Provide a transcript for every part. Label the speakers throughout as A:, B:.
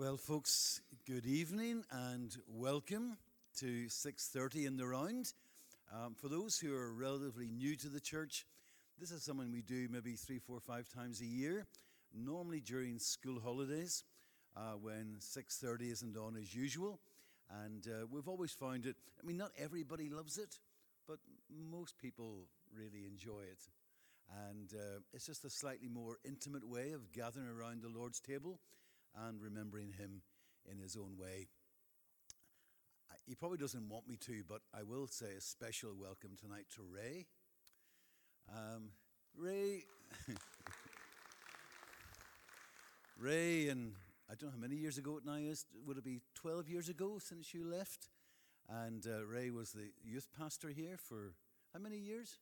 A: Well, folks, good evening and welcome to 6:30 in the round. Um, for those who are relatively new to the church, this is something we do maybe three, four, five times a year. Normally during school holidays, uh, when 6:30 isn't on as usual, and uh, we've always found it. I mean, not everybody loves it, but most people really enjoy it. And uh, it's just a slightly more intimate way of gathering around the Lord's table and remembering him in his own way. He probably doesn't want me to, but I will say a special welcome tonight to Ray. Um, Ray, Ray, and I don't know how many years ago it now is. Would it be 12 years ago since you left? And uh, Ray was the youth pastor here for how many years?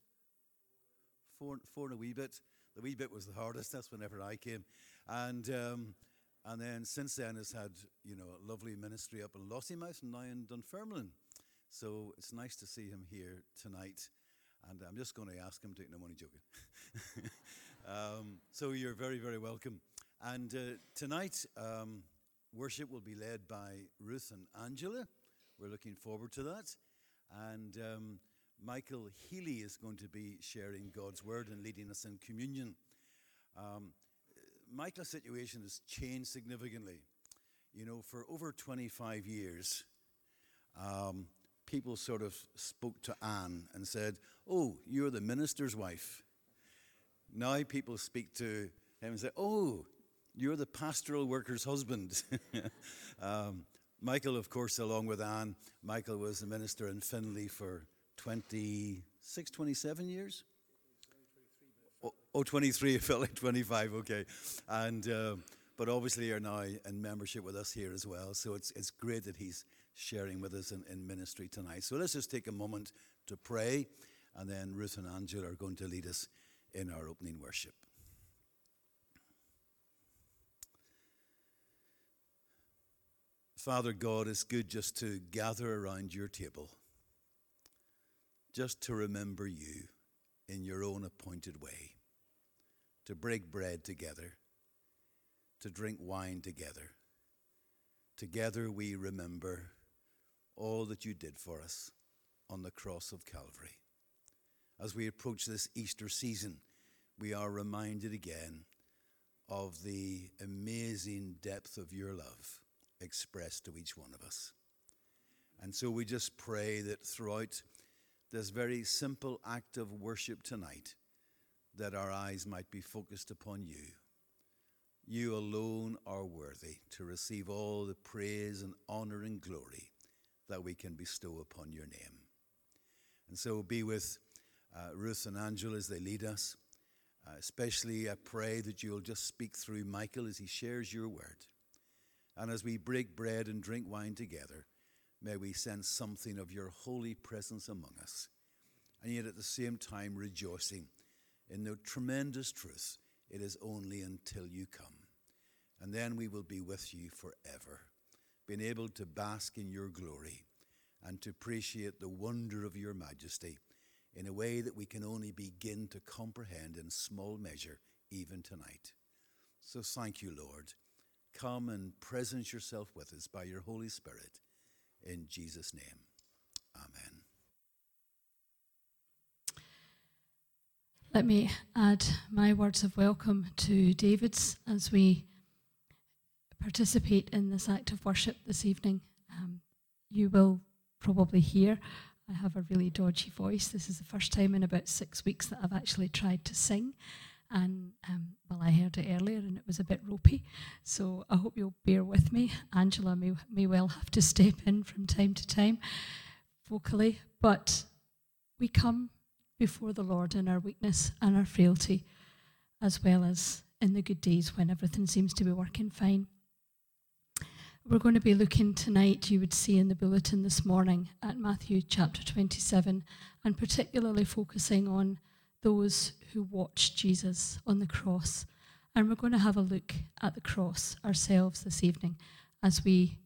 A: Four, four and a wee bit. The wee bit was the hardest. That's whenever I came. And um, and then since then has had, you know, a lovely ministry up in Lossiemouth and now in Dunfermline. So it's nice to see him here tonight. And I'm just going to ask him to, no, I'm only joking. um, so you're very, very welcome. And uh, tonight, um, worship will be led by Ruth and Angela. We're looking forward to that. And um, Michael Healy is going to be sharing God's word and leading us in communion. Um, Michael's situation has changed significantly. You know, for over 25 years, um, people sort of spoke to Anne and said, Oh, you're the minister's wife. Now people speak to him and say, Oh, you're the pastoral worker's husband. um, Michael, of course, along with Anne, Michael was the minister in Finley for 26, 27 years. Oh, 23, it felt like 25, okay. And, uh, but obviously you're now in membership with us here as well. So it's, it's great that he's sharing with us in, in ministry tonight. So let's just take a moment to pray, and then Ruth and Angela are going to lead us in our opening worship. Father God, it's good just to gather around your table, just to remember you in your own appointed way to break bread together, to drink wine together. Together we remember all that you did for us on the cross of Calvary. As we approach this Easter season, we are reminded again of the amazing depth of your love expressed to each one of us. And so we just pray that throughout this very simple act of worship tonight, that our eyes might be focused upon you. You alone are worthy to receive all the praise and honor and glory that we can bestow upon your name. And so be with uh, Ruth and Angela as they lead us. Uh, especially, I pray that you'll just speak through Michael as he shares your word. And as we break bread and drink wine together, may we sense something of your holy presence among us. And yet at the same time, rejoicing in the tremendous truth it is only until you come. And then we will be with you forever, being able to bask in your glory and to appreciate the wonder of your majesty in a way that we can only begin to comprehend in small measure even tonight. So thank you, Lord. Come and presence yourself with us by your Holy Spirit. In Jesus' name, amen.
B: Let me add my words of welcome to David's as we participate in this act of worship this evening. Um, you will probably hear I have a really dodgy voice. This is the first time in about six weeks that I've actually tried to sing. And um, well, I heard it earlier and it was a bit ropey. So I hope you'll bear with me. Angela may, may well have to step in from time to time vocally. But we come before the Lord in our weakness and our frailty, as well as in the good days when everything seems to be working fine. We're going to be looking tonight, you would see in the bulletin this morning, at Matthew chapter 27, and particularly focusing on those who watched Jesus on the cross. And we're going to have a look at the cross ourselves this evening as we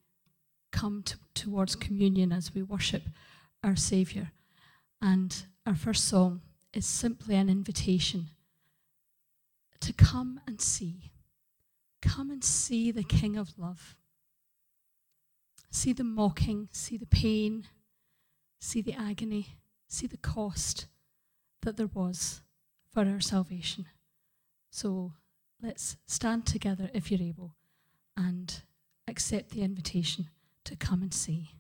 B: come to, towards communion, as we worship our Saviour. And our first song is simply an invitation to come and see. Come and see the King of Love. see the mocking, see the pain, see the agony, see the cost that there was for our salvation. So let's stand together if you're able and accept the invitation to come and see.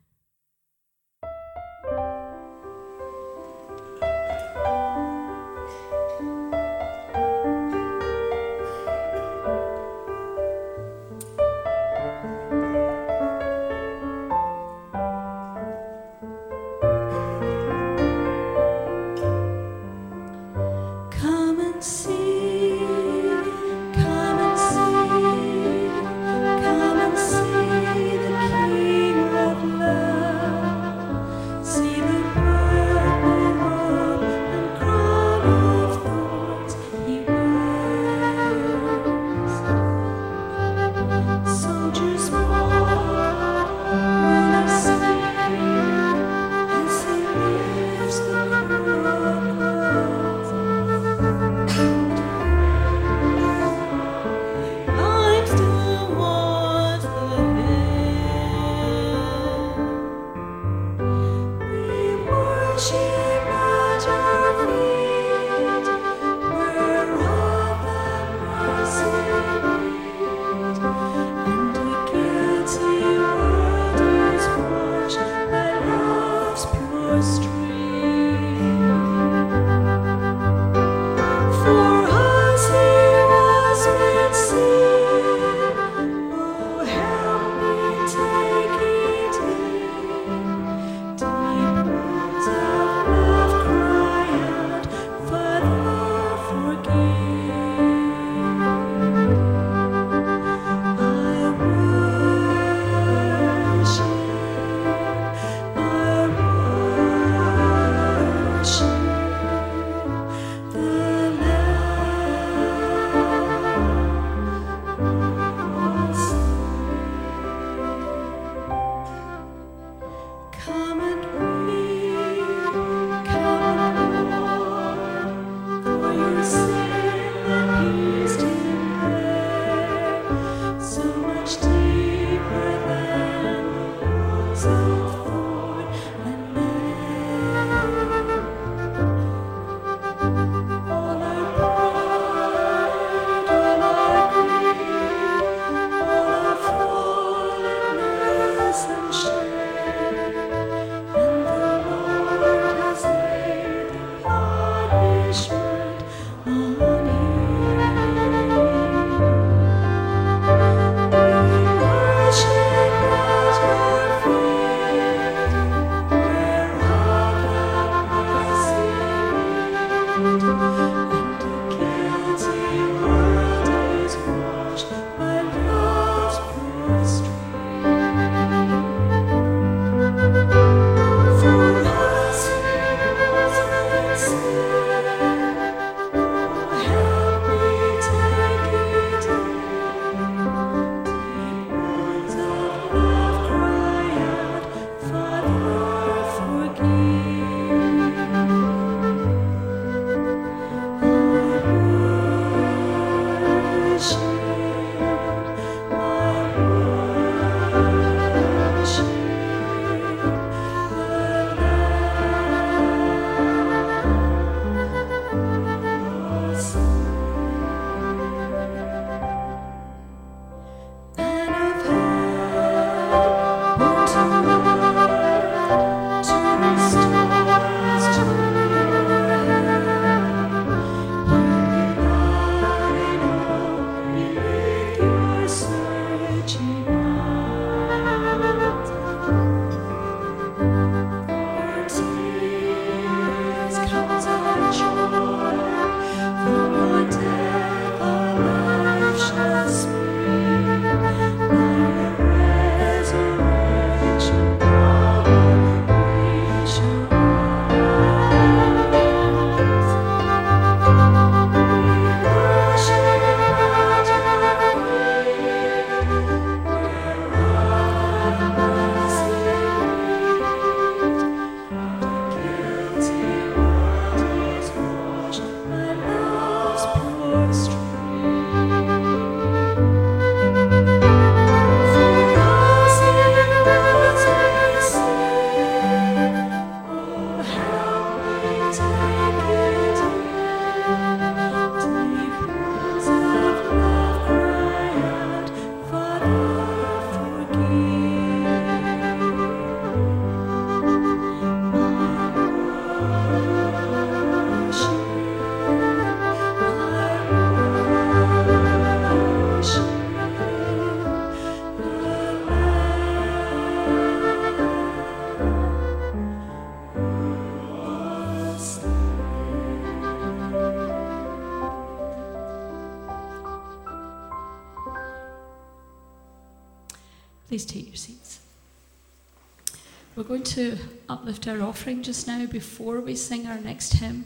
B: Going to uplift our offering just now before we sing our next hymn.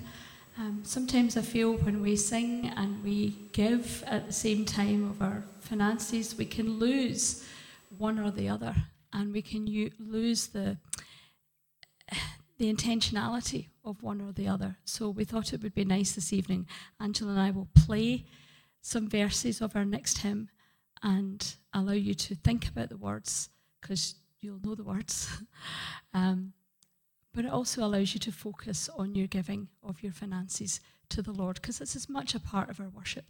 B: Um, sometimes I feel when we sing and we give at the same time of our finances, we can lose one or the other, and we can u- lose the the intentionality of one or the other. So we thought it would be nice this evening. Angela and I will play some verses of our next hymn and allow you to think about the words because you'll know the words. um, but it also allows you to focus on your giving of your finances to the Lord because it's as much a part of our worship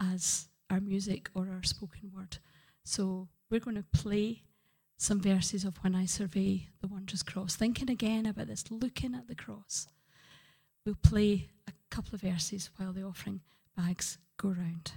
B: as our music or our spoken word. So we're going to play some verses of When I Survey the Wondrous Cross, thinking again about this, looking at the cross. We'll play a couple of verses while the offering bags go round.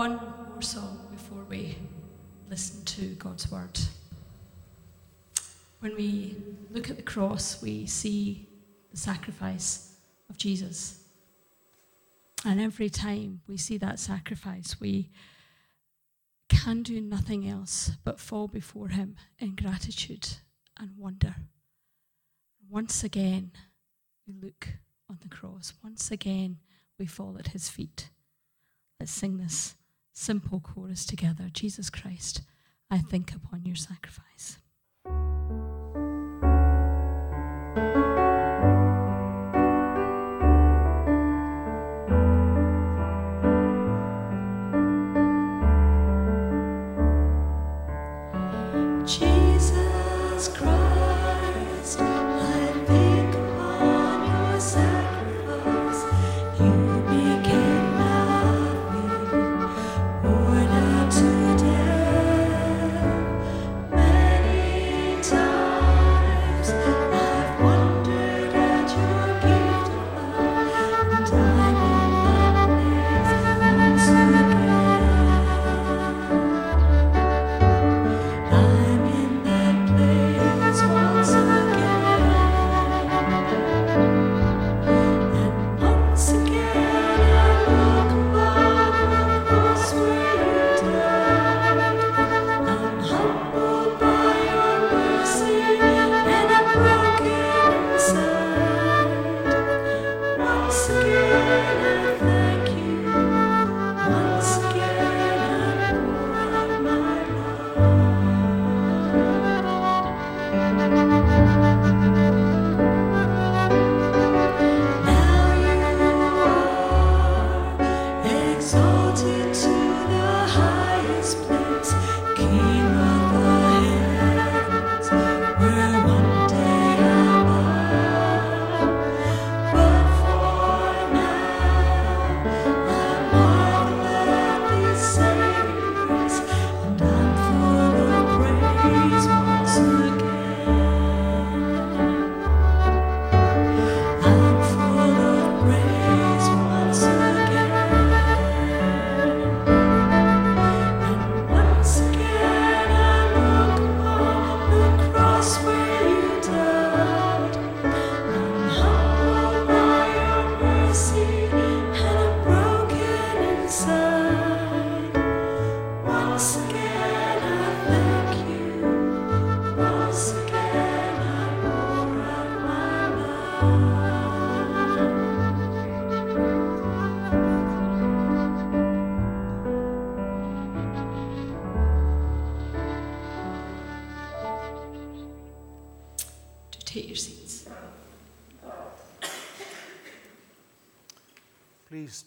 B: One more song before we listen to God's word. When we look at the cross, we see the sacrifice of Jesus. And every time we see that sacrifice, we can do nothing else but fall before Him in gratitude and wonder. Once again, we look on the cross. Once again, we fall at His feet. Let's sing this simple chorus together Jesus Christ, I think upon your sacrifice.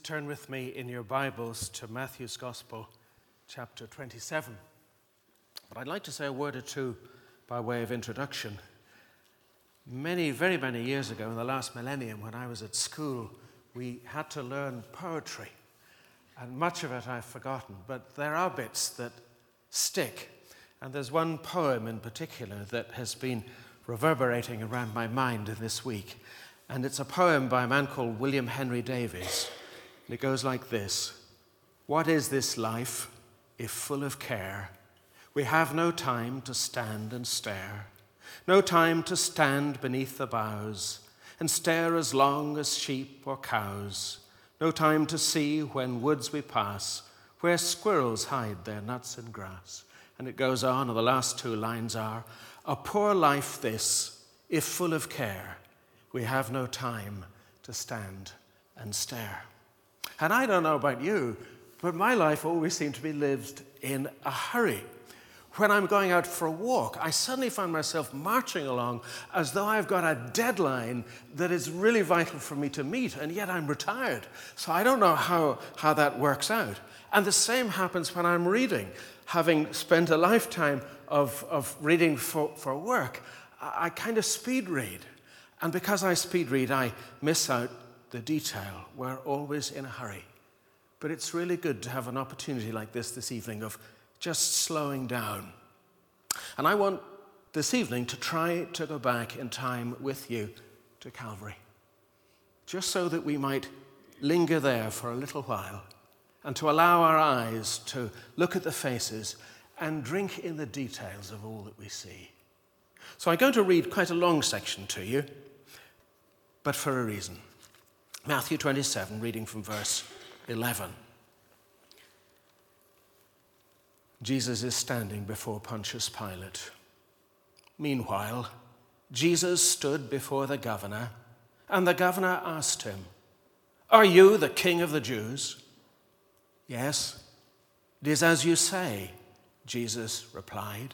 C: Turn with me in your Bibles to Matthew's Gospel, chapter 27. But I'd like to say a word or two by way of introduction. Many, very many years ago, in the last millennium, when I was at school, we had to learn poetry. And much of it I've forgotten, but there are bits that stick. And there's one poem in particular that has been reverberating around my mind this week. And it's a poem by a man called William Henry Davies. And it goes like this What is this life if full of care? We have no time to stand and stare, no time to stand beneath the boughs and stare as long as sheep or cows, no time to see when woods we pass where squirrels hide their nuts in grass. And it goes on, and the last two lines are A poor life this, if full of care, we have no time to stand and stare. And I don't know about you, but my life always seemed to be lived in a hurry. When I'm going out for a walk, I suddenly find myself marching along as though I've got a deadline that is really vital for me to meet, and yet I'm retired. So I don't know how, how that works out. And the same happens when I'm reading. Having spent a lifetime of, of reading for, for work, I, I kind of speed read. And because I speed read, I miss out the detail. We're always in a hurry. But it's really good to have an opportunity like this this evening of just slowing down. And I want this evening to try to go back in time with you to Calvary, just so that we might linger there for a little while and to allow our eyes to look at the faces and drink in the details of all that we see. So I'm going to read quite a long section to you, but for a reason. Matthew 27, reading from verse 11. Jesus is standing before Pontius Pilate. Meanwhile, Jesus stood before the governor, and the governor asked him, Are you the king of the Jews? Yes, it is as you say, Jesus replied.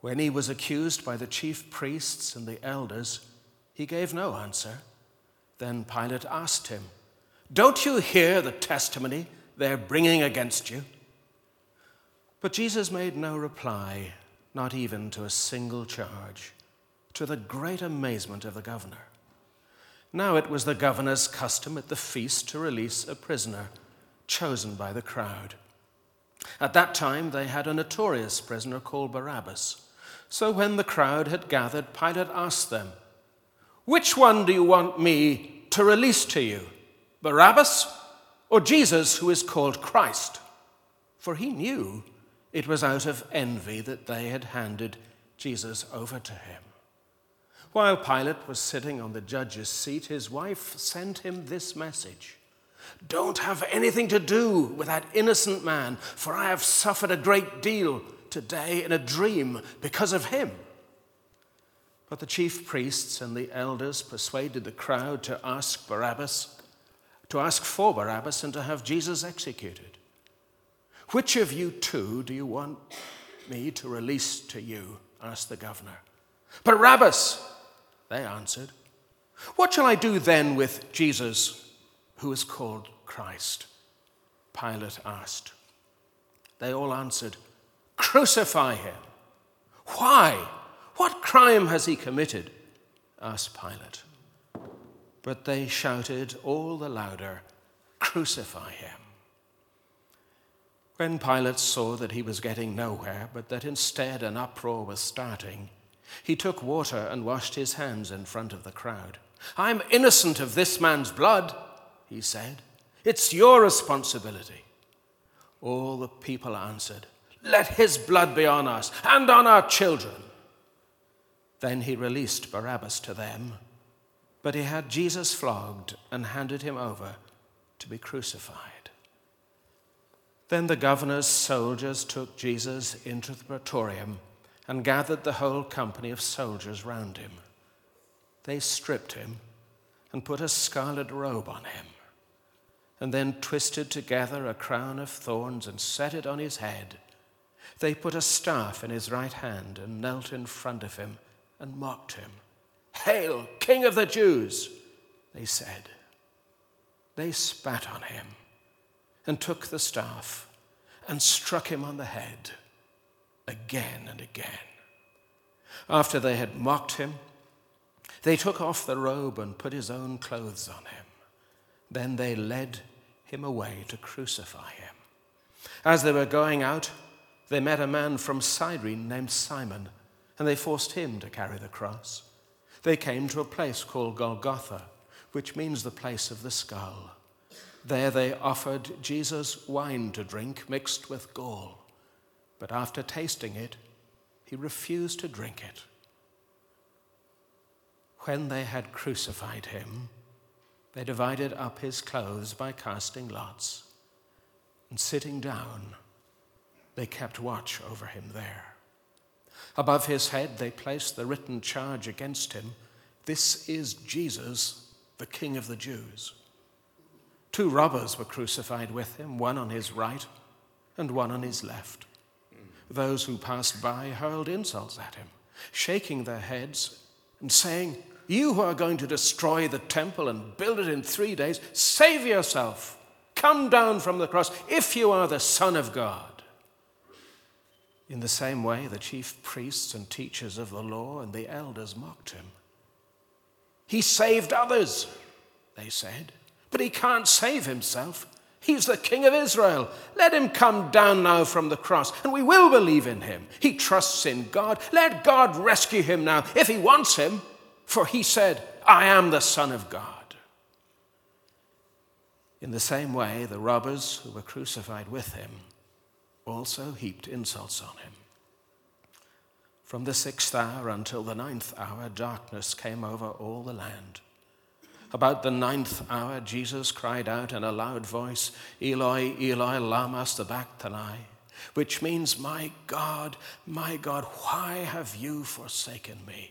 C: When he was accused by the chief priests and the elders, he gave no answer. Then Pilate asked him, Don't you hear the testimony they're bringing against you? But Jesus made no reply, not even to a single charge, to the great amazement of the governor. Now it was the governor's custom at the feast to release a prisoner chosen by the crowd. At that time, they had a notorious prisoner called Barabbas. So when the crowd had gathered, Pilate asked them, Which one do you want me to release to you, Barabbas or Jesus, who is called Christ? For he knew it was out of envy that they had handed Jesus over to him. While Pilate was sitting on the judge's seat, his wife sent him this message don't have anything to do with that innocent man, for I have suffered a great deal today in a dream because of him. But the chief priests and the elders persuaded the crowd to ask Barabbas, to ask for Barabbas and to have Jesus executed. Which of you two do you want me to release to you? asked the governor. Barabbas, they answered. What shall I do then with Jesus? Who is called Christ? Pilate asked. They all answered, Crucify him. Why? What crime has he committed? asked Pilate. But they shouted all the louder, Crucify him. When Pilate saw that he was getting nowhere, but that instead an uproar was starting, he took water and washed his hands in front of the crowd. I'm innocent of this man's blood he said. It's your responsibility. All the people answered, Let his blood be on us and on our children. Then he released Barabbas to them, but he had Jesus flogged and handed him over to be crucified. Then the governor's soldiers took Jesus into the praetorium and gathered the whole company of soldiers round him. They stripped him and put a scarlet robe on him and then twisted together a crown of thorns and set it on his head. They put a staff in his right hand and knelt in front of him and mocked him. Hail, King of the Jews! They said. They spat on him and took the staff and struck him on the head again and again. After they had mocked him, they took off the robe and put his own clothes on him. Then they led him away to crucify him. As they were going out, they met a man from Cyrene named Simon, and they forced him to carry the cross. They came to a place called Golgotha, which means the place of the skull. There they offered Jesus wine to drink mixed with gall, but after tasting it, he refused to drink it. When they had crucified him, they divided up his clothes by casting lots, and sitting down, they kept watch over him there. Above his head, they placed the written charge against him This is Jesus, the King of the Jews. Two robbers were crucified with him, one on his right and one on his left. Those who passed by hurled insults at him, shaking their heads and saying, you who are going to destroy the temple and build it in three days, save yourself. Come down from the cross if you are the Son of God. In the same way, the chief priests and teachers of the law and the elders mocked him. He saved others, they said, but he can't save himself. He's the King of Israel. Let him come down now from the cross, and we will believe in him. He trusts in God. Let God rescue him now if he wants him. For he said, I am the Son of God. In the same way, the robbers who were crucified with him also heaped insults on him. From the sixth hour until the ninth hour, darkness came over all the land. About the ninth hour, Jesus cried out in a loud voice, Eloi, Eloi, lama sabachthani, which means, My God, my God, why have you forsaken me?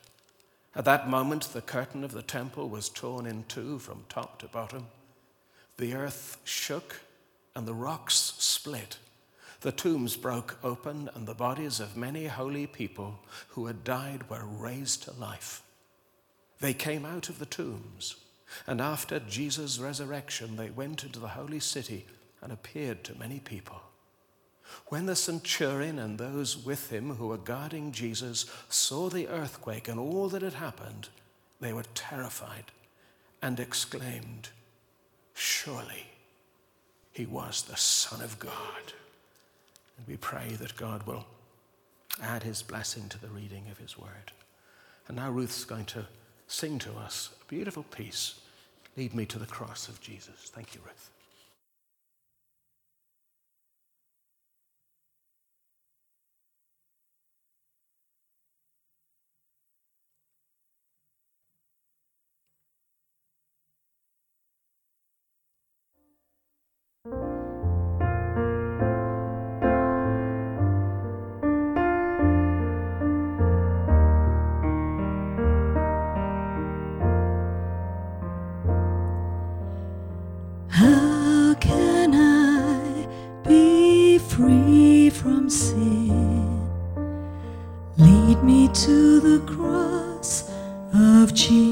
C: At that moment, the curtain of the temple was torn in two from top to bottom. The earth shook and the rocks split. The tombs broke open, and the bodies of many holy people who had died were raised to life. They came out of the tombs, and after Jesus' resurrection, they went into the holy city and appeared to many people. When the centurion and those with him who were guarding Jesus saw the earthquake and all that had happened, they were terrified and exclaimed, Surely he was the Son of God. And we pray that God will add his blessing to the reading of his word. And now Ruth's going to sing to us a beautiful piece Lead me to the cross of Jesus. Thank you, Ruth.
B: Cross of Jesus